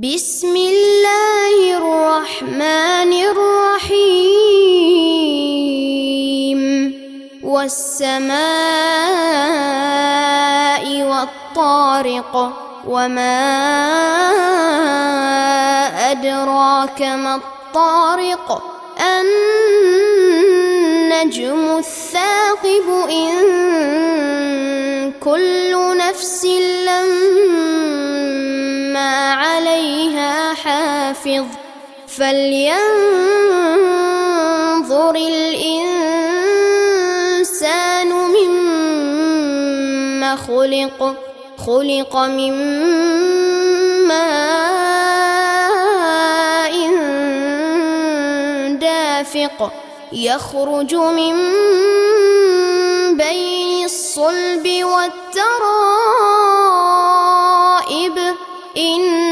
بسم الله الرحمن الرحيم. والسماء والطارق وما أدراك ما الطارق. النجم الثاقب إن كل نفس لما حافظ فلينظر الإنسان مما خلق خلق من ماء دافق يخرج من بين الصلب والترائب إنه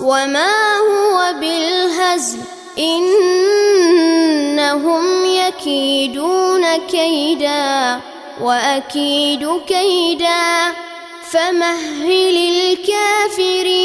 وما هو بالهزل إنهم يكيدون كيدا وأكيد كيدا فمهل الكافرين